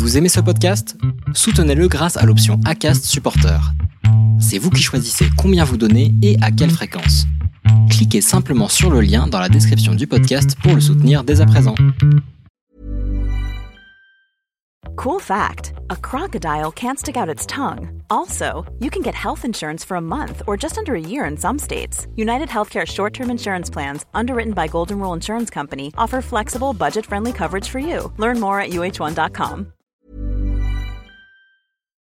Vous aimez ce podcast? Soutenez-le grâce à l'option ACAST Supporter. C'est vous qui choisissez combien vous donnez et à quelle fréquence. Cliquez simplement sur le lien dans la description du podcast pour le soutenir dès à présent. Cool fact a crocodile can't stick out its tongue. Also, you can get health insurance for a month or just under a year in some states. United Healthcare short term insurance plans, underwritten by Golden Rule Insurance Company, offer flexible, budget friendly coverage for you. Learn more at uh1.com.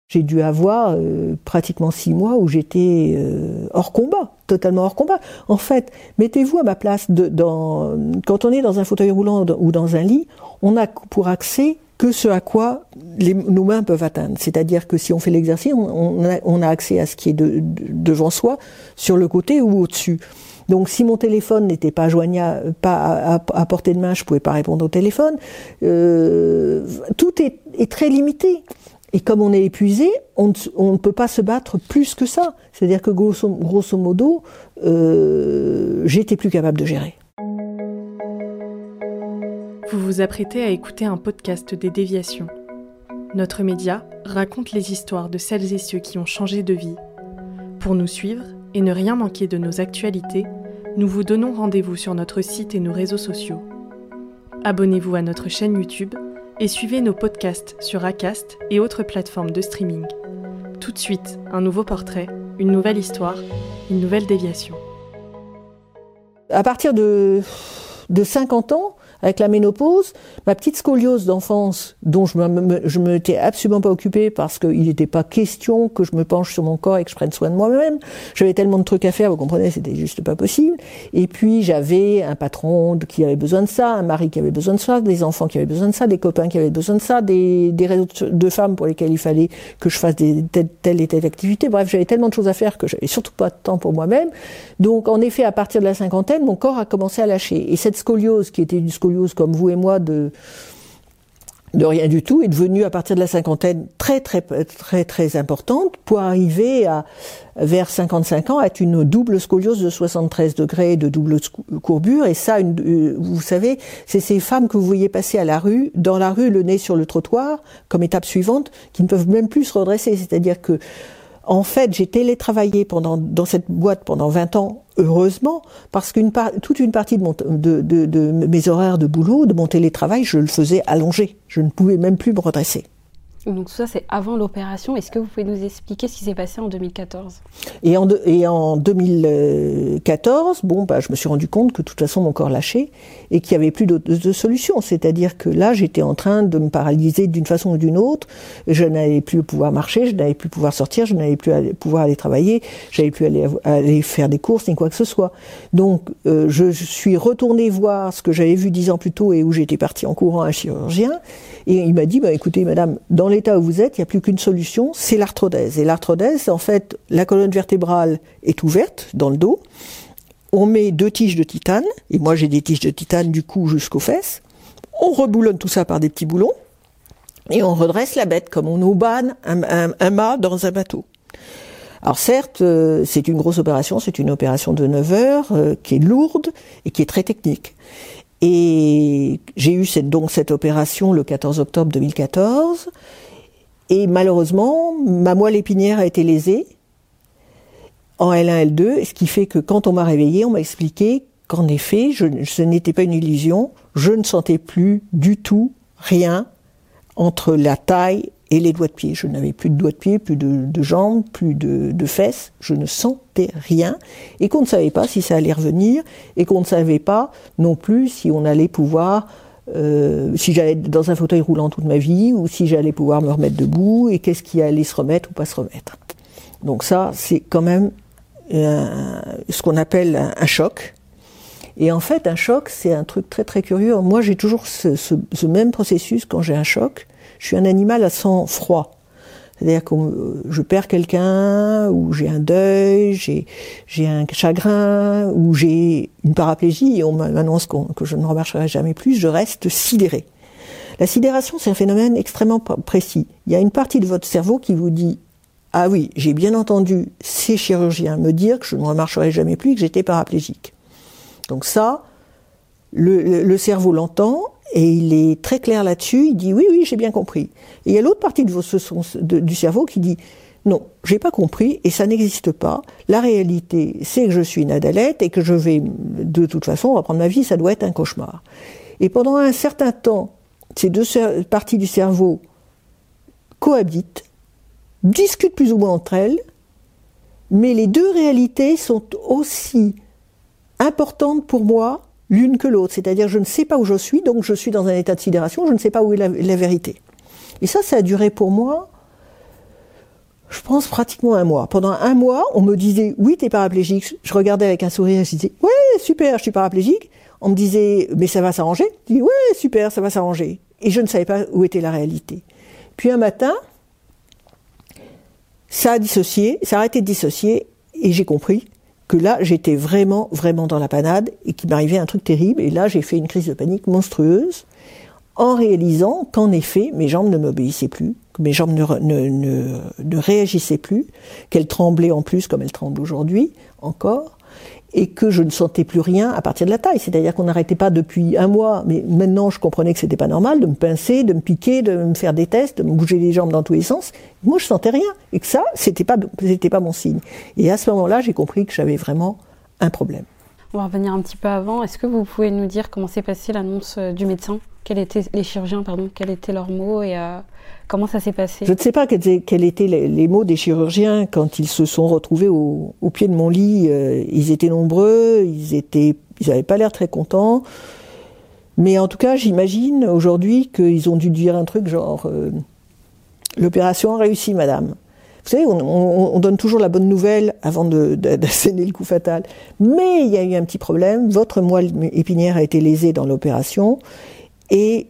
J'ai dû avoir euh, pratiquement six mois où j'étais euh, hors combat, totalement hors combat. En fait, mettez-vous à ma place. De, dans, quand on est dans un fauteuil roulant ou dans un lit, on a pour accès que ce à quoi nos mains peuvent atteindre. C'est-à-dire que si on fait l'exercice, on, a, accès à ce qui est de, de, devant soi, sur le côté ou au-dessus. Donc si mon téléphone n'était pas joignable, pas à, portée de main, je pouvais pas répondre au téléphone. Euh, tout est, très limité. Et comme on est épuisé, on, ne peut pas se battre plus que ça. C'est-à-dire que grosso, grosso modo, euh, j'étais plus capable de gérer. Vous vous apprêtez à écouter un podcast des déviations. Notre média raconte les histoires de celles et ceux qui ont changé de vie. Pour nous suivre et ne rien manquer de nos actualités, nous vous donnons rendez-vous sur notre site et nos réseaux sociaux. Abonnez-vous à notre chaîne YouTube et suivez nos podcasts sur Acast et autres plateformes de streaming. Tout de suite, un nouveau portrait, une nouvelle histoire, une nouvelle déviation. À partir de, de 50 ans, avec la ménopause, ma petite scoliose d'enfance, dont je me, je m'étais absolument pas occupée parce qu'il n'était pas question que je me penche sur mon corps et que je prenne soin de moi-même. J'avais tellement de trucs à faire, vous comprenez, c'était juste pas possible. Et puis j'avais un patron qui avait besoin de ça, un mari qui avait besoin de ça, des enfants qui avaient besoin de ça, des copains qui avaient besoin de ça, des, des réseaux de femmes pour lesquels il fallait que je fasse telle, telle et telle activité. Bref, j'avais tellement de choses à faire que j'avais surtout pas de temps pour moi-même. Donc en effet, à partir de la cinquantaine, mon corps a commencé à lâcher. Et cette scoliose, qui était une scoliose comme vous et moi de de rien du tout est devenue à partir de la cinquantaine très très très très importante pour arriver à vers 55 ans à une double scoliose de 73 degrés de double courbure. Et ça euh, vous savez c'est ces femmes que vous voyez passer à la rue dans la rue le nez sur le trottoir comme étape suivante qui ne peuvent même plus se redresser. C'est-à-dire que en fait, j'ai télétravaillé pendant, dans cette boîte pendant 20 ans, heureusement, parce qu'une toute une partie de, mon, de, de mes horaires de boulot, de mon télétravail, je le faisais allongé. Je ne pouvais même plus me redresser. Donc tout ça, c'est avant l'opération. Est-ce que vous pouvez nous expliquer ce qui s'est passé en 2014 et en, et en 2014, bon, bah, je me suis rendu compte que de toute façon, mon corps lâchait et qu'il n'y avait plus de, solution. C'est-à-dire que là, j'étais en train de me paralyser d'une façon ou d'une autre. Je n'allais plus pouvoir marcher, je n'allais plus pouvoir sortir, je n'allais plus pouvoir aller travailler, j'allais plus aller, aller faire des courses ni quoi que ce soit. Donc, euh, je, je suis retournée voir ce que j'avais vu dix ans plus tôt et où j'étais partie en courant à un chirurgien. Et il m'a dit, bah, écoutez, madame, dans l'état où vous êtes, il n'y a plus qu'une solution, c'est l'arthrodèse. Et l'arthrodèse, en fait, la colonne vertébrale est ouverte dans le dos. On met deux tiges de titane, et moi j'ai des tiges de titane du cou jusqu'aux fesses. On reboulonne tout ça par des petits boulons, et on redresse la bête comme on aubane un, mât dans un bateau. Alors certes, euh, c'est une grosse opération, c'est une opération de 9 heures euh, qui est lourde et qui est très technique. Et j'ai eu donc cette opération le 14 octobre 2014. Et malheureusement, ma moelle épinière a été lésée en L1, L2, ce qui fait que quand on m'a réveillé, on m'a expliqué qu'en effet, ce n'était pas une illusion, je ne sentais plus du tout rien entre la taille et les doigts de pied. Je n'avais plus de doigts de pied, plus de, jambes, plus de, fesses. Je ne sentais rien et qu'on ne savait pas si ça allait revenir et qu'on ne savait pas non plus si on allait pouvoir, euh, si j'allais être dans un fauteuil roulant toute ma vie ou si j'allais pouvoir me remettre debout et qu'est-ce qui allait se remettre ou pas se remettre. Donc ça, c'est quand même euh, ce qu'on appelle un, un choc. Et en fait, un choc, c'est un truc très très curieux. Moi, j'ai toujours ce, ce, ce, même processus quand j'ai un choc. Je suis un animal à sang froid. C'est-à-dire que je perds quelqu'un, ou j'ai un deuil, j'ai, un chagrin, ou j'ai une paraplégie, et on m'annonce que je ne remarcherai jamais plus, je reste sidéré. La sidération, c'est un phénomène extrêmement précis. Il y a une partie de votre cerveau qui vous dit Ah oui, j'ai bien entendu ces chirurgiens me dire que je ne remarcherai jamais plus que j'étais paraplégique. Donc ça, Le, cerveau l'entend et il est très clair là-dessus. Il dit oui, oui, j'ai bien compris. Et il y a l'autre partie du cerveau qui dit non, j'ai pas compris et ça n'existe pas. La réalité, c'est que je suis une adalette et que je vais, de toute façon, reprendre ma vie, ça doit être un cauchemar. Et pendant un certain temps, ces deux parties du cerveau cohabitent, discutent plus ou moins entre elles, mais les deux réalités sont aussi importantes pour moi l'une que l'autre. C'est-à-dire, je ne sais pas où je suis, donc je suis dans un état de sidération, je ne sais pas où est la, vérité. Et ça, ça a duré pour moi, je pense, pratiquement un mois. Pendant un mois, on me disait, oui, tu es paraplégique. Je regardais avec un sourire et je disais, ouais, super, je suis paraplégique. On me disait, mais ça va s'arranger? Je dis, ouais, super, ça va s'arranger. Et je ne savais pas où était la réalité. Puis un matin, ça a dissocié, ça a arrêté de dissocier, et j'ai compris que là, j'étais vraiment, vraiment dans la panade et qu'il m'arrivait un truc terrible. Et là, j'ai fait une crise de panique monstrueuse en réalisant qu'en effet, mes jambes ne m'obéissaient plus, que mes jambes ne, ne, ne réagissaient plus, qu'elles tremblaient en plus comme elles tremblent aujourd'hui encore, et que je ne sentais plus rien à partir de la taille. C'est-à-dire qu'on n'arrêtait pas depuis un mois, mais maintenant je comprenais que c'était pas normal de me pincer, de me piquer, de me faire des tests, de me bouger les jambes dans tous les sens. Moi, je sentais rien, et que ça, c'était pas, c'était pas mon signe. Et à ce moment-là, j'ai compris que j'avais vraiment un problème. On va revenir un petit peu avant. Est-ce que vous pouvez nous dire comment s'est passée l'annonce euh, du médecin? Quels étaient les chirurgiens, pardon Quels étaient leurs mots et euh, comment ça s'est passé? Je ne sais pas quels, étaient les, mots des chirurgiens quand ils se sont retrouvés au, pied de mon lit. Euh, ils étaient nombreux, ils étaient, ils n'avaient pas l'air très contents. Mais en tout cas, j'imagine aujourd'hui qu'ils ont dû dire un truc genre l'opération a réussi, madame. Vous savez, on, donne toujours la bonne nouvelle avant d'asséner le coup fatal. Mais il y a eu un petit problème. Votre moelle épinière a été lésée dans l'opération et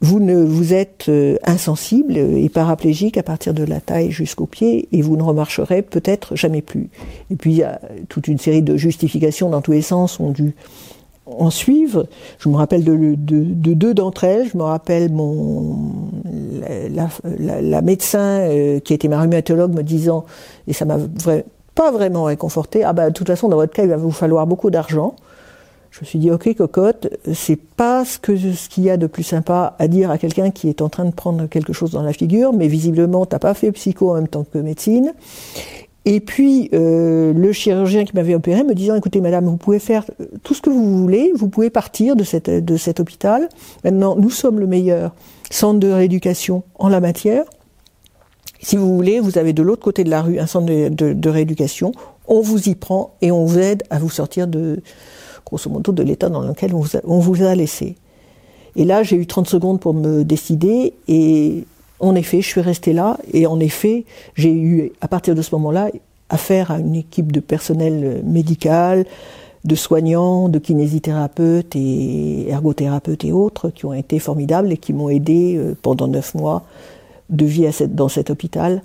vous ne vous êtes euh, insensible et paraplégique à partir de la taille jusqu'au pied et vous ne remarcherez peut-être jamais plus. Et puis il y a toute une série de justifications dans tous les sens ont dû en suivre. Je me rappelle de, deux d'entre elles. Je me rappelle mon la, médecin euh, qui était ma rhumatologue me disant, et ça m'a pas vraiment réconforté, ah bah de toute façon dans votre cas il va vous falloir beaucoup d'argent. Je me suis dit ok cocotte, c'est pas ce qu'il y a de plus sympa à dire à quelqu'un qui est en train de prendre quelque chose dans la figure, mais visiblement t'as pas fait psycho en même temps que médecine. Et puis euh, le chirurgien qui m'avait opéré me disant écoutez madame, vous pouvez faire tout ce que vous voulez, vous pouvez partir de cet hôpital. Maintenant, nous sommes le meilleur centre de rééducation en la matière. Si vous voulez, vous avez de l'autre côté de la rue un centre de, rééducation. On vous y prend et on vous aide à vous sortir de, grosso modo, de l'état dans lequel on vous, a, laissé. Et là, j'ai eu 30 secondes pour me décider et en effet, je suis restée là et en effet, j'ai eu, à partir de ce moment-là, affaire à une équipe de personnel médical, de soignants, de kinésithérapeutes et ergothérapeutes et autres qui ont été formidables et qui m'ont aidé euh, pendant neuf mois de vie dans cet hôpital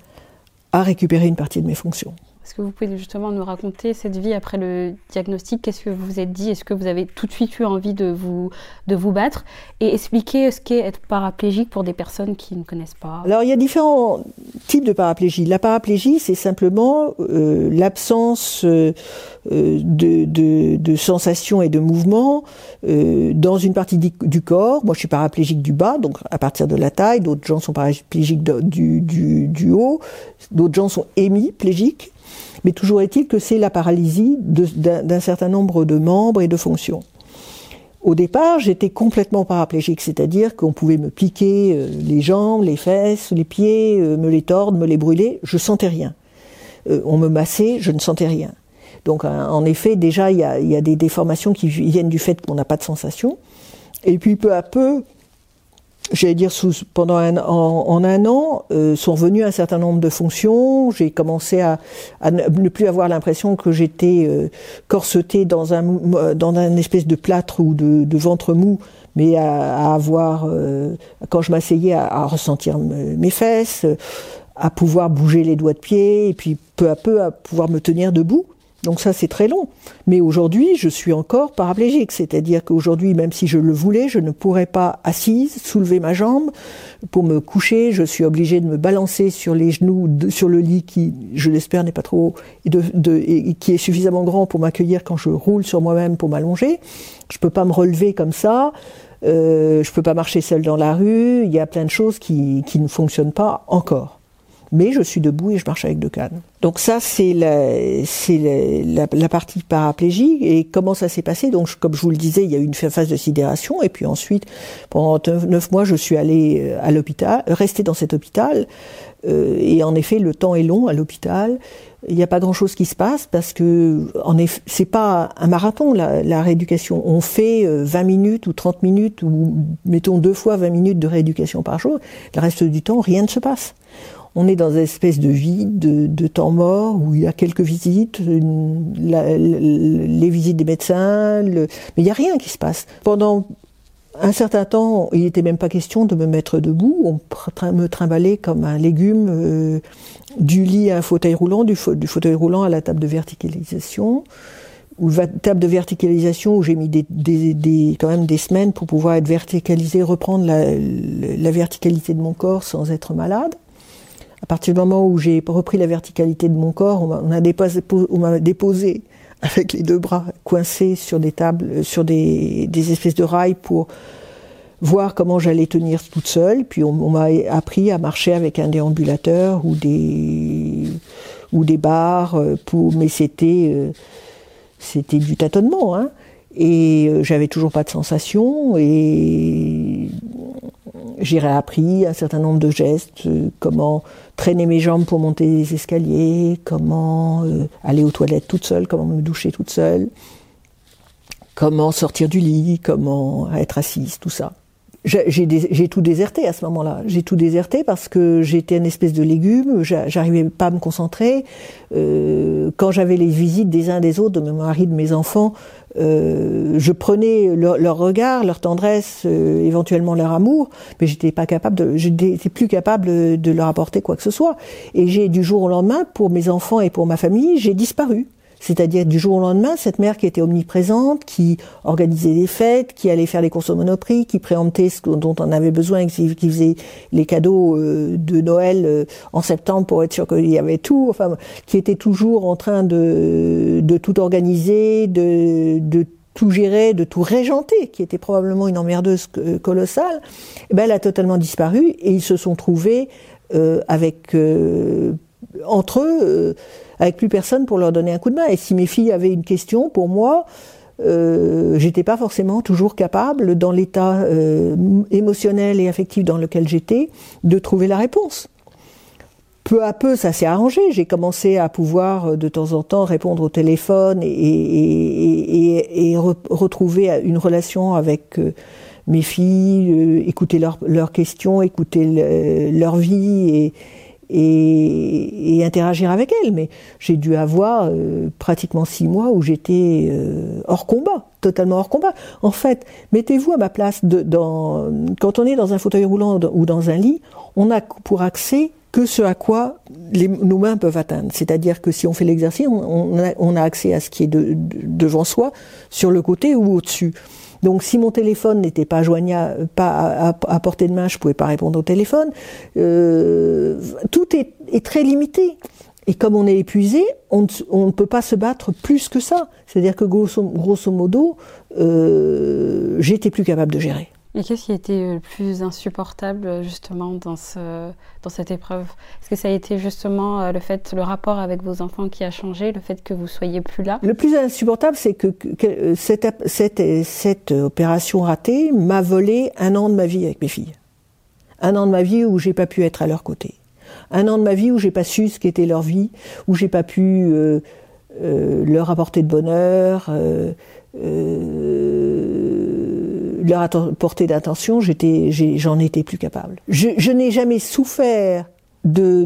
à récupérer une partie de mes fonctions. Est-ce que vous pouvez justement nous raconter cette vie après le diagnostic? Qu'est-ce que vous vous êtes dit? Est-ce que vous avez tout de suite eu envie de vous, de vous battre? Et expliquer ce qu'est être paraplégique pour des personnes qui ne connaissent pas. Alors il y a différents types de paraplégie. La paraplégie, c'est simplement euh, l'absence euh, de, de, sensations et de mouvements euh, dans une partie du, corps. Moi, je suis paraplégique du bas, donc à partir de la taille. D'autres gens sont paraplégiques du, du, du haut. D'autres gens sont hémiplégiques. Mais toujours est-il que c'est la paralysie d'un certain nombre de membres et de fonctions. Au départ, j'étais complètement paraplégique, c'est-à-dire qu'on pouvait me piquer euh, les jambes, les fesses, les pieds, euh, me les tordre, me les brûler, je sentais rien. Euh, on me massait, je ne sentais rien. Donc, en effet, déjà, il y a, y a, des déformations qui viennent du fait qu'on n'a pas de sensation. Et puis, peu à peu, j'allais dire sous, pendant un, en, un an euh, sont revenues un certain nombre de fonctions. J'ai commencé à, à, ne plus avoir l'impression que j'étais euh, corsetée dans un dans un espèce de plâtre ou de, de ventre mou, mais à, à avoir euh, quand je m'asseyais à, à, ressentir mes fesses, à pouvoir bouger les doigts de pied et puis peu à peu à pouvoir me tenir debout. Donc ça, c'est très long. Mais aujourd'hui, je suis encore paraplégique. C'est-à-dire qu'aujourd'hui, même si je le voulais, je ne pourrais pas assise soulever ma jambe. Pour me coucher, je suis obligée de me balancer sur les genoux, sur le lit qui, je l'espère, n'est pas trop et, qui est suffisamment grand pour m'accueillir quand je roule sur moi-même pour m'allonger. Je peux pas me relever comme ça. Euh, je peux pas marcher seule dans la rue. Il y a plein de choses qui ne fonctionnent pas encore mais je suis debout et je marche avec deux cannes. Donc ça, c'est la, c'est la, la, partie paraplégique. Et comment ça s'est passé Donc, comme je vous le disais, il y a eu une phase de sidération, et puis ensuite, pendant neuf mois, je suis allée euh, à l'hôpital, rester dans cet hôpital. Euh, et en effet, le temps est long à l'hôpital. Il n'y a pas grand-chose qui se passe parce que, en effet, c'est pas un marathon la, la, rééducation. On fait 20 euh, minutes ou 30 minutes ou mettons deux fois 20 minutes de rééducation par jour. Le reste du temps, rien ne se passe on est dans une espèce de vide, de, temps mort, où il y a quelques visites, les visites des médecins, mais il n'y a rien qui se passe. Pendant un certain temps, il n'était même pas question de me mettre debout, on me trimballait comme un légume euh, du lit à un fauteuil roulant, du, fauteuil roulant à la table de verticalisation. Ou table de verticalisation où j'ai mis des, quand même des semaines pour pouvoir être verticalisé, reprendre la verticalité de mon corps sans être malade à partir du moment où j'ai repris la verticalité de mon corps, on m'a déposé, avec les deux bras coincés sur des tables, euh, sur des, espèces de rails pour voir comment j'allais tenir toute seule. Puis on, m'a appris à marcher avec un déambulateur ou des barres. Euh, mais c'était euh, c'était du tâtonnement. Hein. Et j'avais toujours pas de sensation et j'ai réappris un certain nombre de gestes, comment traîner mes jambes pour monter les escaliers, comment euh, aller aux toilettes toute seule, comment me doucher toute seule, comment sortir du lit, comment être assise, tout ça. J'ai tout déserté à ce moment-là. J'ai tout déserté parce que j'étais une espèce de légume, j'arrivais pas à me concentrer. Euh, quand j'avais les visites des uns des autres, de mon mari, de mes enfants, euh, je prenais leur, regard, leur tendresse, euh, éventuellement leur amour, mais j'étais pas capable j'étais plus capable de leur apporter quoi que ce soit. Et j'ai du jour au lendemain, pour mes enfants et pour ma famille, j'ai disparu. C'est-à-dire du jour au lendemain, cette mère qui était omniprésente, qui organisait des fêtes, qui allait faire les courses au monoprix, qui préemptait ce dont on avait besoin, qui, faisait les cadeaux euh, de Noël en septembre pour être sûr qu'il y avait tout, enfin, qui était toujours en train de, de tout organiser, de, de tout gérer, de tout régenter, qui était probablement une emmerdeuse colossale, eh ben elle a totalement disparu et ils se sont trouvés euh, avec euh, entre eux, euh, avec plus personne pour leur donner un coup de main. Et si mes filles avaient une question pour moi, euh, j'étais pas forcément toujours capable, dans l'état émotionnel et affectif dans lequel j'étais, de trouver la réponse peu à peu, ça s'est arrangé. J'ai commencé à pouvoir euh, de temps en temps répondre au téléphone et, retrouver une relation avec euh, mes filles, euh, écouter leurs questions, écouter leur vie interagir avec elles. Mais j'ai dû avoir pratiquement six mois où j'étais hors combat, totalement hors combat. En fait, mettez-vous à ma place. De, dans, quand on est dans un fauteuil roulant ou dans un lit, on a pour accès que ce à quoi nos mains peuvent atteindre. C'est-à-dire que si on fait l'exercice, on, a, accès à ce qui est devant soi, sur le côté ou au-dessus. Donc si mon téléphone n'était pas joignable, pas à, portée de main, je pouvais pas répondre au téléphone. Euh, tout est, très limité. Et comme on est épuisé, on, ne peut pas se battre plus que ça. C'est-à-dire que grosso, modo, euh, j'étais plus capable de gérer. Et qu'est-ce qui a été le plus insupportable justement dans, ce, dans cette épreuve? Est-ce que ça a été justement euh, le fait, le rapport avec vos enfants qui a changé, le fait que vous soyez plus là? Le plus insupportable, c'est que, euh, cette, cette, cette opération ratée m'a volé un an de ma vie avec mes filles. Un an de ma vie où j'ai pas pu être à leur côté. Un an de ma vie où j'ai pas su ce qu'était leur vie, où j'ai pas pu euh, leur apporter de bonheur. Euh, leur apporter d'attention, j'étais, j'en étais plus capable. Je, n'ai jamais souffert de,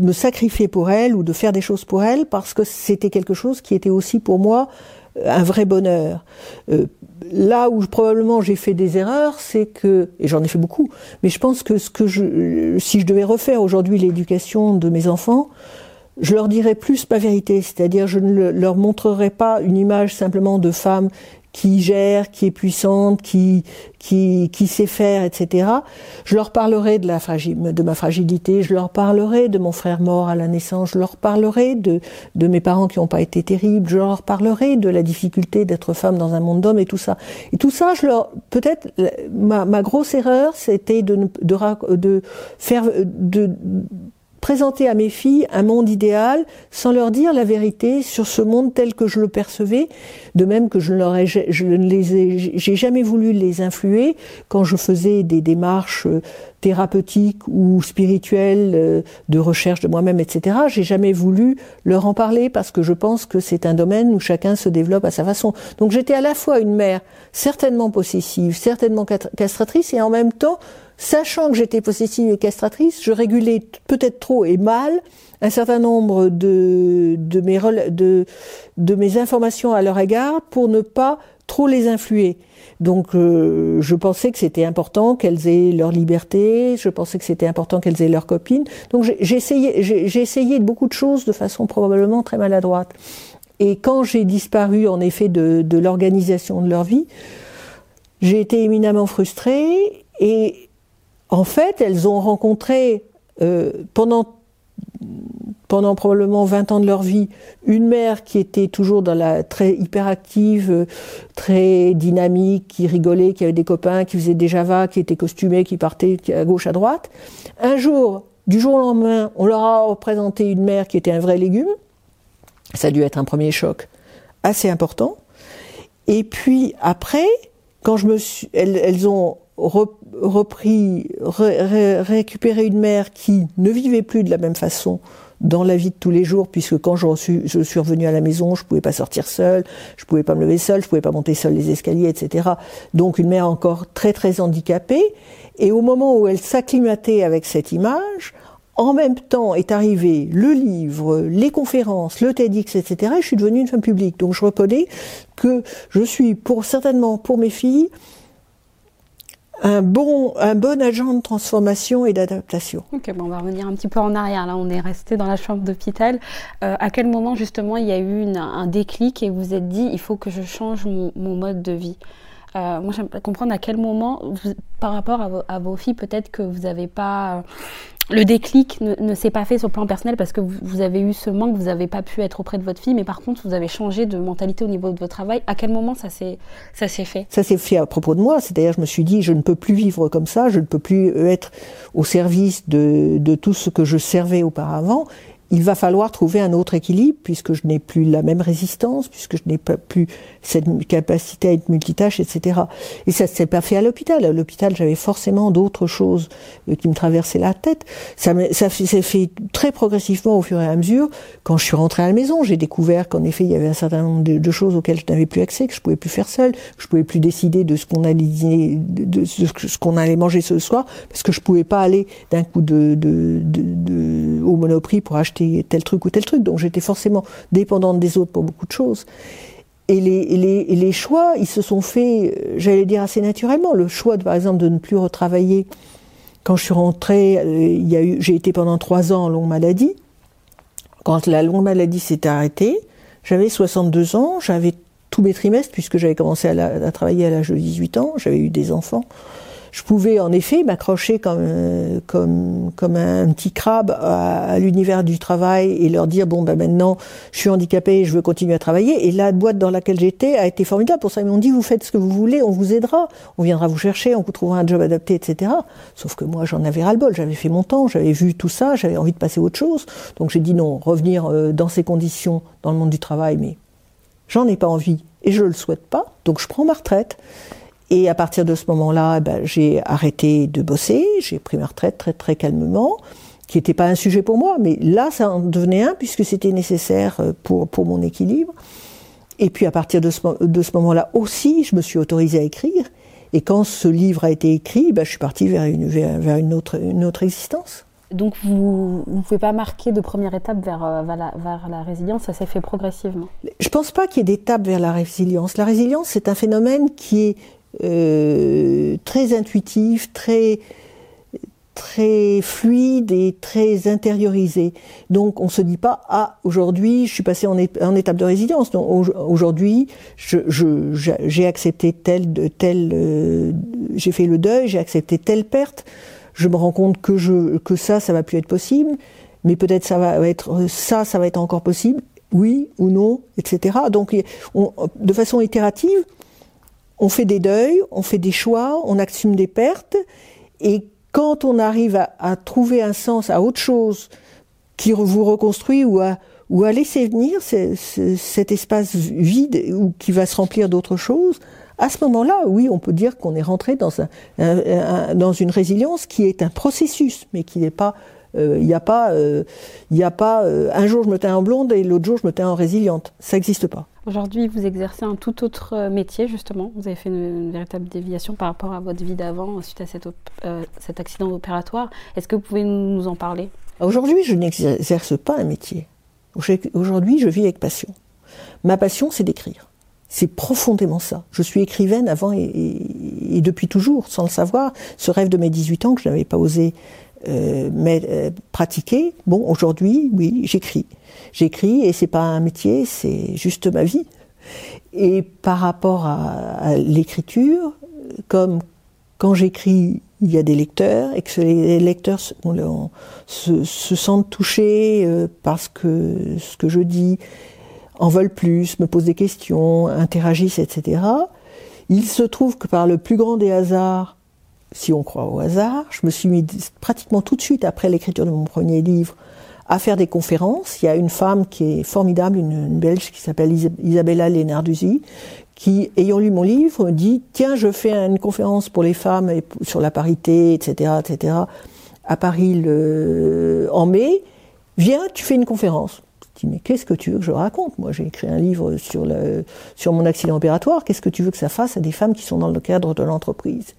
me sacrifier pour elle ou de faire des choses pour elle parce que c'était quelque chose qui était aussi pour moi euh, un vrai bonheur. Euh, là où probablement j'ai fait des erreurs, c'est que, et j'en ai fait beaucoup, mais je pense que ce que je, si je devais refaire aujourd'hui l'éducation de mes enfants, je leur dirais plus ma vérité, c'est-à-dire je ne leur montrerai pas une image simplement de femme qui gère, qui est puissante, qui, qui, qui sait faire, etc. Je leur parlerai de, ma fragilité, je leur parlerai de mon frère mort à la naissance, je leur parlerai de, de mes parents qui n'ont pas été terribles, je leur parlerai de la difficulté d'être femme dans un monde d'hommes et tout ça. Et tout ça, je leur, peut-être, ma, ma grosse erreur, c'était de, de, de faire, de, présenter à mes filles un monde idéal sans leur dire la vérité sur ce monde tel que je le percevais, de même que je ne, les ai, j'ai jamais voulu les influer quand je faisais des démarches euh, thérapeutiques ou spirituelles euh, de recherche de moi-même, etc. J'ai jamais voulu leur en parler parce que je pense que c'est un domaine où chacun se développe à sa façon. Donc j'étais à la fois une mère certainement possessive, certainement castratrice et en même temps Sachant que j'étais possessive et castratrice, je régulais peut-être trop et mal un certain nombre de, de, mes, de, de mes informations à leur égard pour ne pas trop les influer. Donc euh, je pensais que c'était important qu'elles aient leur liberté, je pensais que c'était important qu'elles aient leurs copines. Donc j'ai essayé, j'ai essayé beaucoup de choses de façon probablement très maladroite. Et quand j'ai disparu en effet de, de l'organisation de leur vie, j'ai été éminemment frustrée et en fait, elles ont rencontré euh, pendant probablement 20 ans de leur vie, une mère qui était toujours très hyperactive, très dynamique, qui rigolait, qui avait des copains, qui faisait des Java, qui était costumée, qui partait à gauche à droite. Un jour, du jour au lendemain, on leur a présenté une mère qui était un vrai légume. Ça a dû être un premier choc assez important. Et puis après, quand je me elles ont repris, récupéré une mère qui ne vivait plus de la même façon dans la vie de tous les jours, puisque quand je suis, je suis revenue à la maison, je pouvais pas sortir seule, je pouvais pas me lever seule, je pouvais pas monter seule les escaliers, etc. Donc une mère encore très très handicapée. Et au moment où elle s'acclimatait avec cette image, en même temps est arrivé le livre, les conférences, le TEDx, etc. Et je suis devenue une femme publique. Donc je reconnais que je suis pour certainement pour mes filles un bon, un bon agent de transformation et d'adaptation. Ok, bon, on va revenir un petit peu en arrière. Là, on est resté dans la chambre d'hôpital. Euh, à quel moment, justement, il y a eu un déclic et vous vous êtes dit, il faut que je change mon, mode de vie? Euh, Moi, j'aimerais comprendre à quel moment, par rapport à vos, filles, peut-être que vous n'avez pas le déclic ne, s'est pas fait sur le plan personnel parce que vous, avez eu ce manque, vous n'avez pas pu être auprès de votre fille, mais par contre, vous avez changé de mentalité au niveau de votre travail. À quel moment ça s'est, fait? Ça s'est fait à propos de moi. C'est-à-dire, je me suis dit, je ne peux plus vivre comme ça, je ne peux plus être au service de, de tout ce que je servais auparavant il va falloir trouver un autre équilibre puisque je n'ai plus la même résistance, puisque je n'ai pas plus cette capacité à être multitâche, etc. Et ça s'est pas fait à l'hôpital. À l'hôpital, j'avais forcément d'autres choses euh, qui me traversaient la tête. Ça, ça s'est fait très progressivement au fur et à mesure. Quand je suis rentrée à la maison, j'ai découvert qu'en effet, il y avait un certain nombre de, choses auxquelles je n'avais plus accès, que je pouvais plus faire seule, que je pouvais plus décider de ce qu'on allait dîner, de, ce qu'on allait manger ce soir, parce que je pouvais pas aller d'un coup de, de, de, au Monoprix pour tel truc ou tel truc. Donc j'étais forcément dépendante des autres pour beaucoup de choses. Et les, les, les choix, ils se sont faits, euh, j'allais dire assez naturellement. Le choix, de, par exemple, de ne plus retravailler. Quand je suis rentrée, euh, j'ai été pendant trois ans en longue maladie. Quand la longue maladie s'est arrêtée, j'avais 62 ans, j'avais tous mes trimestres, puisque j'avais commencé à travailler à l'âge de 18 ans, j'avais eu des enfants je pouvais en effet m'accrocher comme, euh, un petit crabe à, l'univers du travail et leur dire bon ben maintenant je suis handicapé, je veux continuer à travailler. Et la boîte dans laquelle j'étais a été formidable pour ça. Ils m'ont dit vous faites ce que vous voulez, on vous aidera, on viendra vous chercher, on vous trouvera un job adapté, etc. Sauf que moi j'en avais ras le bol, j'avais fait mon temps, j'avais vu tout ça, j'avais envie de passer à autre chose. Donc j'ai dit non, revenir euh, dans ces conditions dans le monde du travail, mais j'en ai pas envie et je le souhaite pas. Donc je prends ma retraite. Et à partir de ce moment-là, ben, j'ai arrêté de bosser, j'ai pris ma retraite très très calmement, qui n'était pas un sujet pour moi, mais là ça en devenait un puisque c'était nécessaire euh, pour, pour mon équilibre. Et puis à partir de ce, de ce moment-là aussi, je me suis autorisée à écrire. Et quand ce livre a été écrit, ben, je suis partie vers une, vers, une, autre, une autre existence. Donc vous ne pouvez pas marquer de première étape vers, euh, vers, la, vers la résilience, ça s'est fait progressivement? Je ne pense pas qu'il y ait d'étape vers la résilience. La résilience, c'est un phénomène qui est euh, très intuitif, très très fluide et très intériorisé. Donc on se dit pas ah aujourd'hui je suis passé en, étape de résilience. aujourd'hui j'ai accepté telle euh, j'ai fait le deuil, j'ai accepté telle perte. Je me rends compte que je ça ça va plus être possible, mais peut-être ça va être ça ça va être encore possible. Oui ou non, etc. Donc de façon itérative, on fait des deuils, on fait des choix, on assume des pertes. Et quand on arrive à, trouver un sens à autre chose qui vous reconstruit ou à, ou à laisser venir cet espace vide ou qui va se remplir d'autres choses, à ce moment-là, oui, on peut dire qu'on est rentré dans, un, dans une résilience qui est un processus, mais qui n'est pas il n'y a pas, euh, il a pas euh, un jour je me teins en blonde et l'autre jour je me teins en résiliente. Ça n'existe pas. Aujourd'hui, vous exercez un tout autre métier, justement. Vous avez fait une, véritable déviation par rapport à votre vie d'avant suite à cet, cet accident opératoire. Est-ce que vous pouvez nous en parler? Aujourd'hui, je n'exerce pas un métier. Aujourd'hui, je vis avec passion. Ma passion, c'est d'écrire. C'est profondément ça. Je suis écrivaine avant et, et, depuis toujours, sans le savoir. Ce rêve de mes 18 ans que je n'avais pas osé euh, mais euh, pratiquer, bon, aujourd'hui, oui, j'écris. J'écris et c'est pas un métier, c'est juste ma vie. Et par rapport à, l'écriture, comme quand j'écris, il y a des lecteurs et que les lecteurs se, sentent touchés euh, parce que ce que je dis en veulent plus, me posent des questions, interagissent, etc. Il se trouve que par le plus grand des hasards, si on croit au hasard. Je me suis mis pratiquement tout de suite après l'écriture de mon premier livre à faire des conférences. Il y a une femme qui est formidable, une, Belge qui s'appelle Isabella Lenarduzzi, qui, ayant lu mon livre, dit Tiens, je fais une conférence pour les femmes sur la parité, etc., etc., à Paris en mai. Viens, tu fais une conférence. Je dis Mais qu'est-ce que tu veux que je raconte? Moi, j'ai écrit un livre sur mon accident opératoire. Qu'est-ce que tu veux que ça fasse à des femmes qui sont dans le cadre de l'entreprise?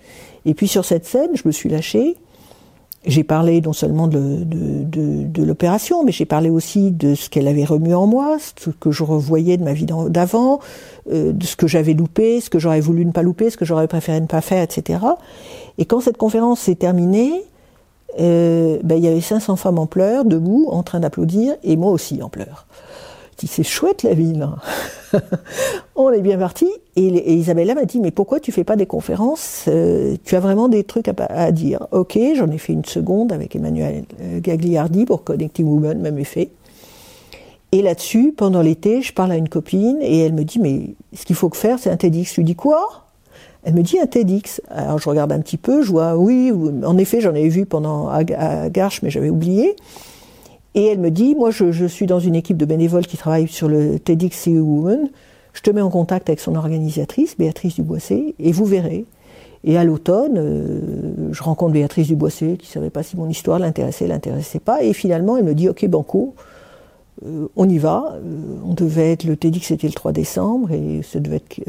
Et puis sur cette scène, je me suis lâchée. J'ai parlé non seulement de, l'opération, mais j'ai parlé aussi de ce qu'elle avait remué en moi, ce que je revoyais de ma vie d'avant, euh, de ce que j'avais loupé, ce que j'aurais voulu ne pas louper, ce que j'aurais préféré ne pas faire, etc. Et quand cette conférence s'est terminée, euh, ben, il y avait 500 femmes en pleurs, debout, en train d'applaudir, et moi aussi en pleurs c'est chouette la ville. On est bien parti. Et, Isabella m'a dit, mais pourquoi tu fais pas des conférences euh, Tu as vraiment des trucs à, dire. Ok, j'en ai fait une seconde avec Emmanuel euh, Gagliardi pour Connecting Women, même effet. Et là-dessus, pendant l'été, je parle à une copine et elle me dit, mais ce qu'il faut faire, c'est un TEDx. Je lui dis quoi? Elle me dit un TEDx. Alors je regarde un petit peu, je vois, oui, en effet, j'en ai vu pendant à, Garches, mais j'avais oublié. Et elle me dit, moi je, suis dans une équipe de bénévoles qui travaille sur le TEDx CEO Woman, je te mets en contact avec son organisatrice, Béatrice Duboissé, et vous verrez. Et à l'automne, euh, je rencontre Béatrice Duboissé, qui ne savait pas si mon histoire l'intéressait, l'intéressait pas, et finalement elle me dit, ok Banco, euh, on y va. Euh, on devait être, le TEDx c'était le 3 décembre, et ça devait être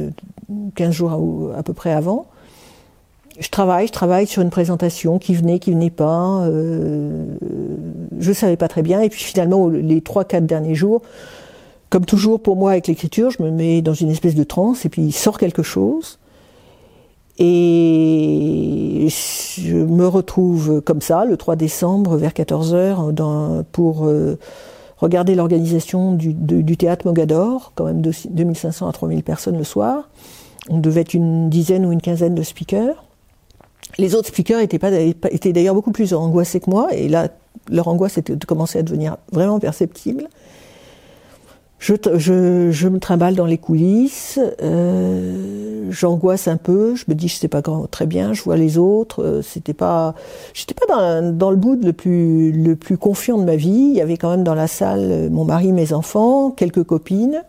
15 jours à peu près avant je travaille, je travaille sur une présentation qui venait, qui venait pas. Je savais pas très bien. Et puis finalement, les trois, quatre derniers jours, comme toujours pour moi avec l'écriture, je me mets dans une espèce de transe et puis il sort quelque chose. Et je me retrouve comme ça, le 3 décembre, vers 14h, pour euh, regarder l'organisation du, théâtre Mogador, quand même de 2500 à 3000 personnes le soir. On devait être une dizaine ou une quinzaine de speakers. Les autres speakers étaient, pas, étaient d'ailleurs beaucoup plus angoissés que moi, et là, leur angoisse était de commencer à devenir vraiment perceptible. Je, je, me trimballe dans les coulisses, euh, j'angoisse un peu, je me dis je sais pas très bien, je vois les autres, euh, c'était pas, j'étais pas dans, dans, le bout le plus le plus confiant de ma vie. Il y avait quand même dans la salle euh, mon mari, mes enfants, quelques copines,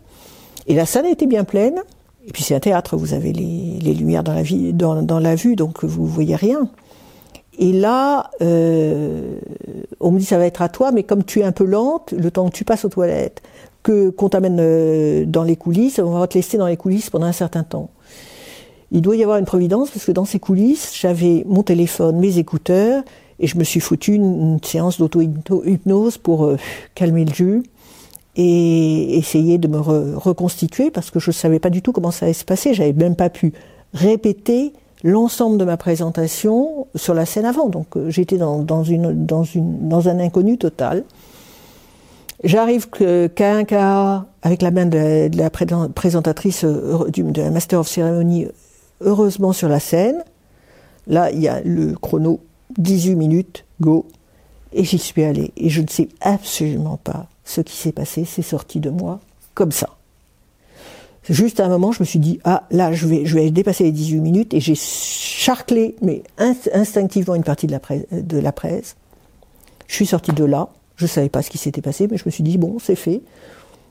et la salle était bien pleine. Et puis c'est un théâtre, vous avez les, lumières dans la, vie, dans, la vue, donc vous voyez rien. Et là, euh, on me dit ça va être à toi, mais comme tu es un peu lente, le temps que tu passes aux toilettes, qu'on t'amène euh, dans les coulisses, on va te laisser dans les coulisses pendant un certain temps. Il doit y avoir une providence parce que dans ces coulisses, j'avais mon téléphone, mes écouteurs, et je me suis foutu une, séance d'auto-hypnose pour euh, calmer le jus et essayer de me reconstituer parce que je ne savais pas du tout comment ça allait se passer. J'avais même pas pu répéter l'ensemble de ma présentation sur la scène avant. Donc euh, j'étais dans un inconnu total. J'arrive qu'à un cas avec la main de la, présentatrice euh, de la Master of Ceremony, heureusement sur la scène. Là, il y a le chrono 18 minutes, go. Et j'y suis allée. Et je ne sais absolument pas ce qui s'est passé. C'est sorti de moi comme ça. Juste à un moment, je me suis dit, ah là, je vais, dépasser les 18 minutes et j'ai charclé, mais instinctivement, une partie de la, presse. Je suis sortie de là. Je ne savais pas ce qui s'était passé, mais je me suis dit, bon, c'est fait.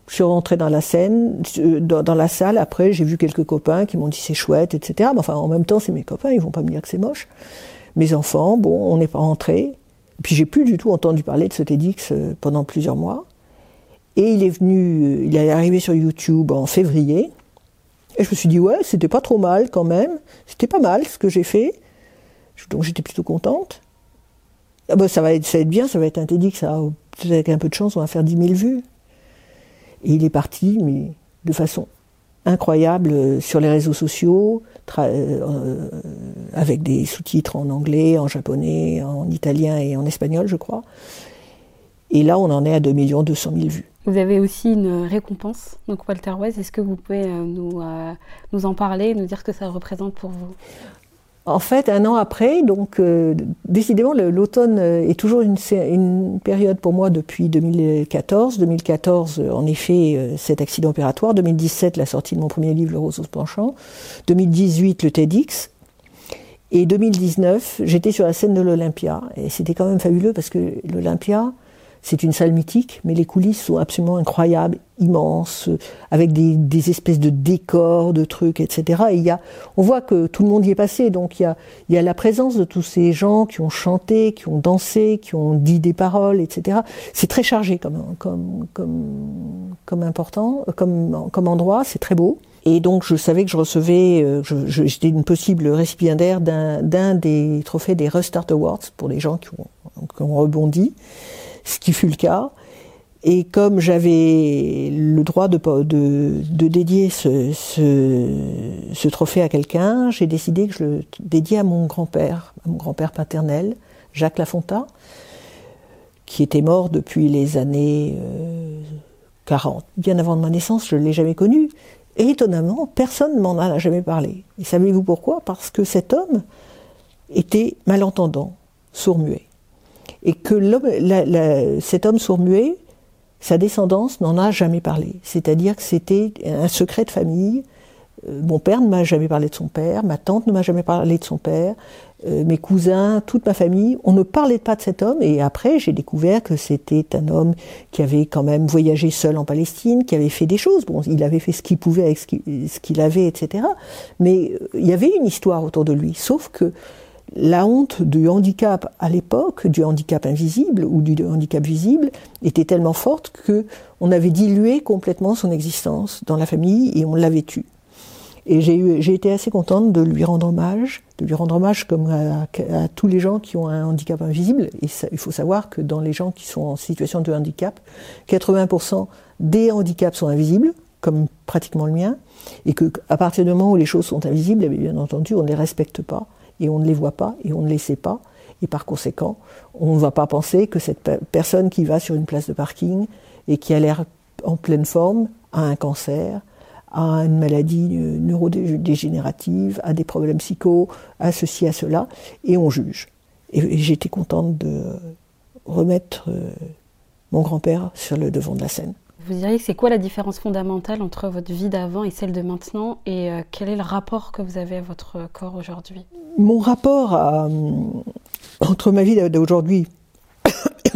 Je suis rentrée dans la scène, euh, dans, la salle. Après, j'ai vu quelques copains qui m'ont dit c'est chouette, etc. Mais enfin, en même temps, c'est mes copains, ils vont pas me dire que c'est moche. Mes enfants, bon, on n'est pas rentrés. Puis j'ai plus du tout entendu parler de ce TEDx euh, pendant plusieurs mois. Et il est venu, il est arrivé sur YouTube en février. Et je me suis dit, ouais, c'était pas trop mal quand même. C'était pas mal ce que j'ai fait. Donc j'étais plutôt contente. Ah bah, ça, va être, ça va être bien, ça va être avec un peu de chance, on va faire 10 000 vues. Et il est parti, mais de façon incroyable euh, sur les réseaux sociaux, euh, avec des sous-titres en anglais, en japonais, en italien et en espagnol, je crois. Et là, on en est à 2 200 000 vues. Vous avez aussi une récompense, donc Walter Wise. Est-ce que vous pouvez euh, euh, nous en parler, nous dire ce que ça représente pour vous? En fait, un an après, donc euh, décidément, l'automne est toujours une, période pour moi depuis 2014. 2014, en effet, cet accident opératoire. 2017, la sortie de mon premier livre, Le Rose penchant. 2018, le TEDx. Et 2019, j'étais sur la scène de l'Olympia. Et c'était quand même fabuleux parce que l'Olympia, c'est une salle mythique, mais les coulisses sont absolument incroyables, immenses, avec des, espèces de décors, de trucs, etc. Et il y a, on voit que tout le monde y est passé, donc il y a, la présence de tous ces gens qui ont chanté, qui ont dansé, qui ont dit des paroles, etc. C'est très chargé comme, important, comme, comme endroit, c'est très beau. Et donc je savais que je recevais, euh, j'étais une possible récipiendaire d'un des trophées des Restart Awards pour les gens qui ont rebondi ce qui fut le cas. Et comme j'avais le droit de, dédier ce, ce, trophée à quelqu'un, j'ai décidé que je le dédiais à mon grand-père, à mon grand-père paternel, Jacques Lafonta, qui était mort depuis les années 40. Euh, Bien avant de ma naissance, je ne l'ai jamais connu. Et étonnamment, personne ne m'en a jamais parlé. Et savez-vous pourquoi? Parce que cet homme était malentendant, sourd-muet et que cet homme sourd-muet, sa descendance n'en a jamais parlé. C'est-à-dire que c'était un secret de famille. Euh, mon père ne m'a jamais parlé de son père, ma tante ne m'a jamais parlé de son père, euh, mes cousins, toute ma famille, on ne parlait pas de cet homme. Et après, j'ai découvert que c'était un homme qui avait quand même voyagé seul en Palestine, qui avait fait des choses. Bon, il avait fait ce qu'il pouvait avec ce qu'il avait, etc. Mais euh, il y avait une histoire autour de lui. Sauf que la honte du handicap à l'époque, du handicap invisible ou du handicap visible, était tellement forte que on avait dilué complètement son existence dans la famille et on l'avait tué. Et j'ai été assez contente de lui rendre hommage, de lui rendre hommage comme à, tous les gens qui ont un handicap invisible. Il faut savoir que dans les gens qui sont en situation de handicap, 80% des handicaps sont invisibles, comme pratiquement le mien, et que à partir du moment où les choses sont invisibles, eh bien entendu, on ne les respecte pas et on ne les voit pas et on ne les sait pas. Et par conséquent, on ne va pas penser que cette personne qui va sur une place de parking et qui a l'air en pleine forme a un cancer, a une maladie euh, neurodégénérative, a des problèmes psycho, a ceci, a cela, et on juge. Et j'étais contente de remettre euh, mon grand-père sur le devant de la scène. Vous diriez c'est quoi la différence fondamentale entre votre vie d'avant et celle de maintenant et euh, quel est le rapport que vous avez à votre corps aujourd'hui? Mon rapport euh, entre ma vie d'aujourd'hui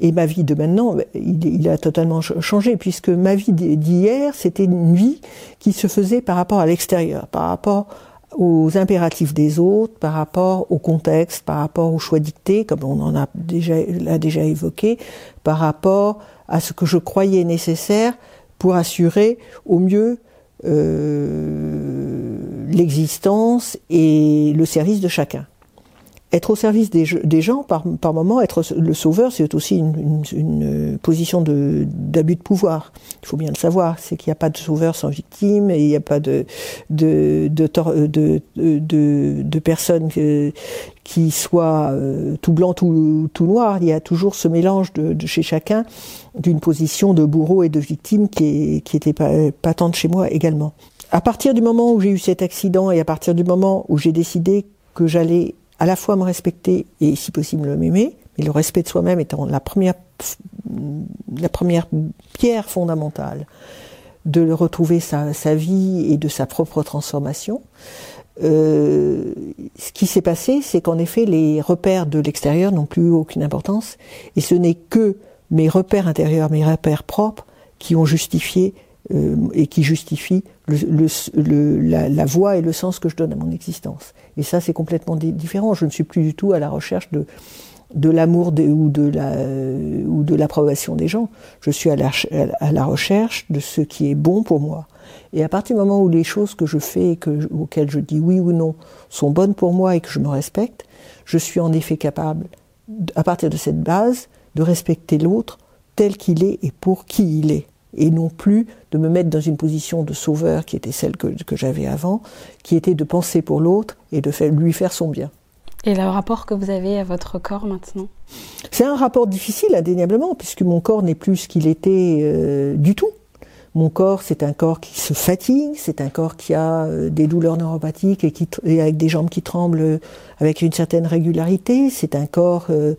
et ma vie de maintenant, il, a totalement changé puisque ma vie d'hier, c'était une vie qui se faisait par rapport à l'extérieur, par rapport aux impératifs des autres, par rapport au contexte, par rapport aux choix dictés, comme on en a déjà, l'a déjà évoqué, par rapport à ce que je croyais nécessaire pour assurer au mieux euh, l'existence et le service de chacun. Être au service des, gens, par, moment, être le sauveur, c'est aussi une, une, position d'abus de, pouvoir. Il faut bien le savoir, c'est qu'il n'y a pas de sauveur sans victime, et il n'y a pas de, de, de, personnes qui soient euh, tout blanc, tout, tout noir. Il y a toujours ce mélange de, chez chacun d'une position de bourreau et de victime qui, est, qui était patente chez moi également. À partir du moment où j'ai eu cet accident et à partir du moment où j'ai décidé que j'allais à la fois me respecter et si possible m'aimer, mais le respect de soi-même étant la première, pierre fondamentale de retrouver sa, vie et de sa propre transformation. Euh, ce qui s'est passé, c'est qu'en effet, les repères de l'extérieur n'ont plus aucune importance, et ce n'est que mes repères intérieurs, mes repères propres, qui ont justifié euh, et qui le, la, voie et le sens que je donne à mon existence. Et ça, c'est complètement différent. Je ne suis plus du tout à la recherche de, l'amour ou de la ou de l'approbation des gens. Je suis à la, à la, recherche de ce qui est bon pour moi. Et à partir du moment où les choses que je fais et que, auxquelles je dis oui ou non sont bonnes pour moi et que je me respecte, je suis en effet capable, à partir de cette base, de respecter l'autre tel qu'il est et pour qui il est et non plus de me mettre dans une position de sauveur qui était celle que, que j'avais avant, qui était de penser pour l'autre et de faire, lui faire son bien. Et le rapport que vous avez à votre corps maintenant? C'est un rapport difficile, indéniablement, puisque mon corps n'est plus ce qu'il était euh, du tout. Mon corps, c'est un corps qui se fatigue, c'est un corps qui a euh, des douleurs neuropathiques et, qui, et avec des jambes qui tremblent avec une certaine régularité. C'est un corps euh,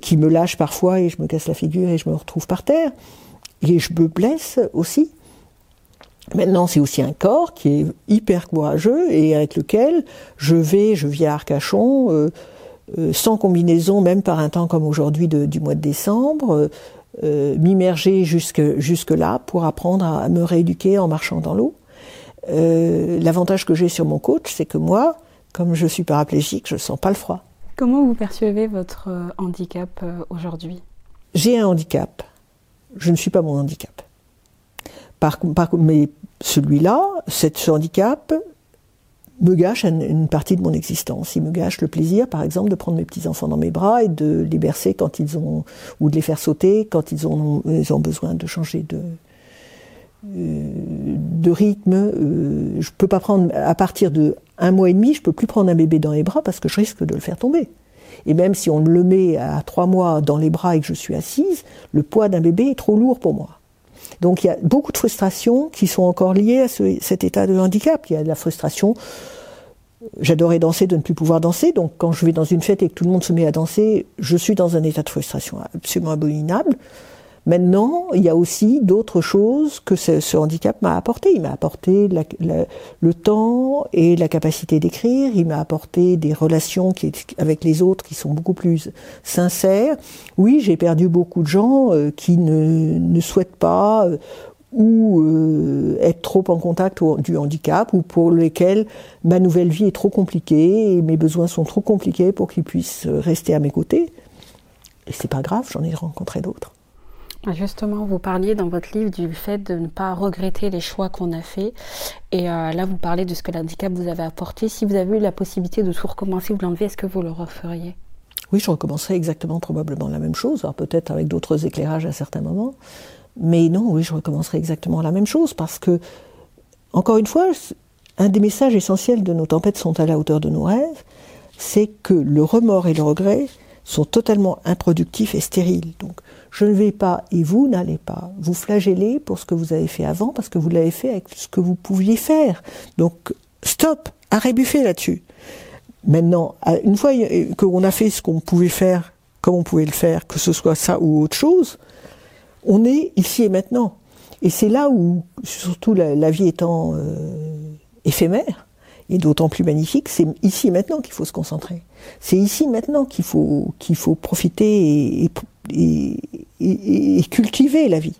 qui me lâche parfois et je me casse la figure et je me retrouve par terre et je me blesse aussi. Maintenant, c'est aussi un corps qui est hyper courageux et avec lequel je vais, je viens à Arcachon, euh, euh, sans combinaison, même par un temps comme aujourd'hui du mois de décembre, euh, m'immerger jusque, jusque là pour apprendre à, me rééduquer en marchant dans l'eau. L'avantage que j'ai sur mon coach, c'est que moi, comme je suis paraplégique, je ne sens pas le froid. Comment vous percevez votre handicap aujourd'hui? J'ai un handicap je ne suis pas mon handicap. Mais celui-là, ce handicap, me gâche une, partie de mon existence. Il me gâche le plaisir, par exemple, de prendre mes petits-enfants dans mes bras et de les bercer quand ils ont, ou de les faire sauter quand ils ont, besoin de changer de, euh, de rythme. Euh, je peux pas prendre, à partir de un mois et demi, je peux plus prendre un bébé dans les bras parce que je risque de le faire tomber. Et même si on le met à trois mois dans les bras et que je suis assise, le poids d'un bébé est trop lourd pour moi. Donc il y a beaucoup de frustrations qui sont encore liées à cet état de handicap. Il y a de la frustration. J'adorais danser, de ne plus pouvoir danser. Donc quand je vais dans une fête et que tout le monde se met à danser, je suis dans un état de frustration absolument abominable. Maintenant, il y a aussi d'autres choses que ce, handicap m'a apporté. Il m'a apporté le temps et la capacité d'écrire. Il m'a apporté des relations avec les autres qui sont beaucoup plus sincères. Oui, j'ai perdu beaucoup de gens euh, qui ne, ne, souhaitent pas euh, ou euh, être trop en contact du handicap ou pour lesquels ma nouvelle vie est trop compliquée et mes besoins sont trop compliqués pour qu'ils puissent rester à mes côtés. Et c'est pas grave, j'en ai rencontré d'autres. Justement, vous parliez dans votre livre du fait de ne pas regretter les choix qu'on a faits. Et euh, là, vous parlez de ce que l'handicap vous avait apporté. Si vous avez eu la possibilité de tout recommencer ou de l'enlever, est-ce que vous le referiez? Oui, je recommencerais exactement probablement la même chose, alors peut-être avec d'autres éclairages à certains moments. Mais non, oui, je recommencerais exactement la même chose parce que, encore une fois, un des messages essentiels de nos tempêtes sont à la hauteur de nos rêves, c'est que le remords et le regret sont totalement improductifs et stériles. Donc, je ne vais pas et vous n'allez pas vous flageller pour ce que vous avez fait avant parce que vous l'avez fait avec ce que vous pouviez faire. Donc, stop, arrêt buffet là-dessus. Maintenant, une fois qu'on a fait ce qu'on pouvait faire, comme on pouvait le faire, que ce soit ça ou autre chose, on est ici et maintenant. Et c'est là où, surtout la, vie étant euh, éphémère, et d'autant plus magnifique, c'est ici maintenant qu'il faut se concentrer. C'est ici maintenant qu'il faut, faut profiter et, cultiver la vie.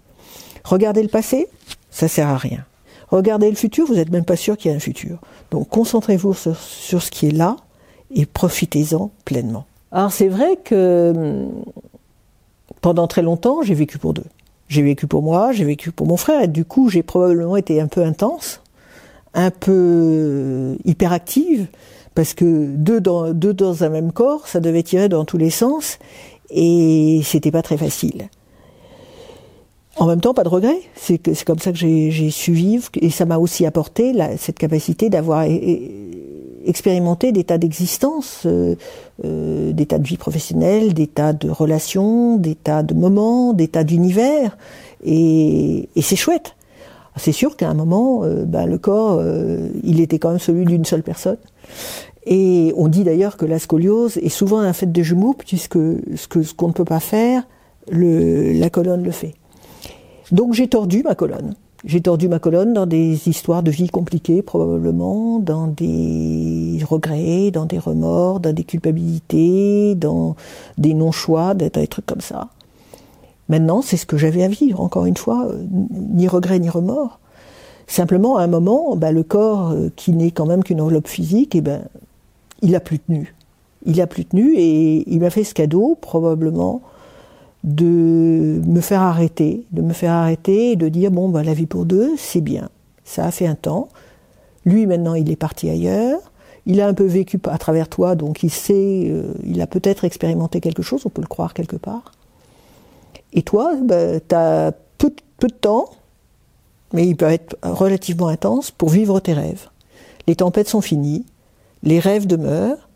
Regardez le passé, ça sert à rien. Regardez le futur, vous n'êtes même pas sûr qu'il y a un futur. Donc concentrez-vous sur, sur, ce qui est là et profitez-en pleinement. Alors c'est vrai que pendant très longtemps, j'ai vécu pour deux. J'ai vécu pour moi, j'ai vécu pour mon frère, et du coup j'ai probablement été un peu intense un peu hyperactive, Parce que deux dans, deux dans un même corps, ça devait tirer dans tous les sens, et c'était pas très facile. En même temps, pas de regret. C'est comme ça que j'ai su vivre, et ça m'a aussi apporté cette capacité d'avoir expérimenté des tas d'existences, euh, euh, des tas de vie professionnelle, des tas de relations, des tas de moments, des tas d'univers, et, c'est chouette. C'est sûr qu'à un moment, euh, ben, le corps, il était quand même celui d'une seule personne. Et on dit d'ailleurs que la scoliose est souvent un fait de jumeaux, puisque ce qu'on ne peut pas faire, la colonne le fait. Donc j'ai tordu ma colonne. J'ai tordu ma colonne dans des histoires de vie compliquées probablement, dans des regrets, dans des remords, dans des culpabilités, dans des non-choix, des, des trucs comme ça. Maintenant, c'est ce que j'avais à vivre, encore une fois, euh, ni regrets ni remords. Simplement, à un moment, bah, le corps, euh, qui n'est quand même qu'une enveloppe physique, eh ben, il a plus tenu. Il a plus tenu et il m'a fait ce cadeau, probablement, de me faire arrêter, de me faire arrêter et de dire bon ben la vie pour deux c'est bien, ça a fait un temps. Lui maintenant il est parti ailleurs, il a un peu vécu à travers toi donc il sait, euh, il a peut-être expérimenté quelque chose, on peut le croire quelque part. Et toi, ben, tu as peu, peu de temps, mais il peut être relativement intense pour vivre tes rêves. Les tempêtes sont finies, les rêves demeurent,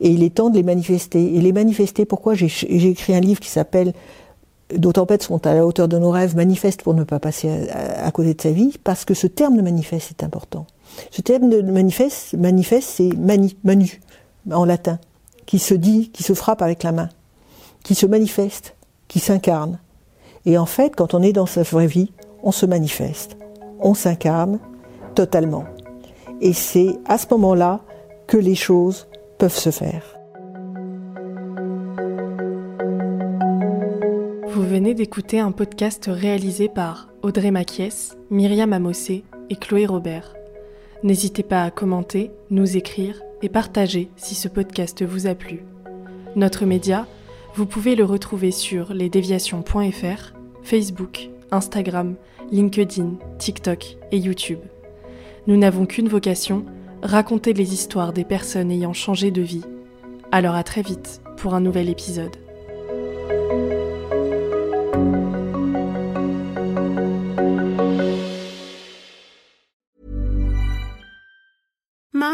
et il est temps de les manifester. Et les manifester, pourquoi? J'ai écrit un livre qui s'appelle Nos tempêtes sont à la hauteur de nos rêves, manifeste pour ne pas passer à, côté de sa vie, parce que ce terme de manifeste est important. Ce terme de manifeste, manifeste c'est mani, manu, en latin, qui se dit, qui se frappe avec la main, qui se manifeste, qui s'incarne. Et en fait, quand on est dans sa vraie vie, on se manifeste, on s'incarne totalement. Et c'est à ce moment-là que les choses peuvent se faire. Vous venez d'écouter un podcast réalisé par Audrey Maquies, Myriam Amossé et Chloé Robert. N'hésitez pas à commenter, nous écrire et partager si ce podcast vous a plu. Notre média, vous pouvez le retrouver sur lesdéviations.fr, Facebook, Instagram, LinkedIn, TikTok et YouTube. Nous n'avons qu'une vocation, raconter les histoires des personnes ayant changé de vie. Alors à très vite pour un nouvel épisode.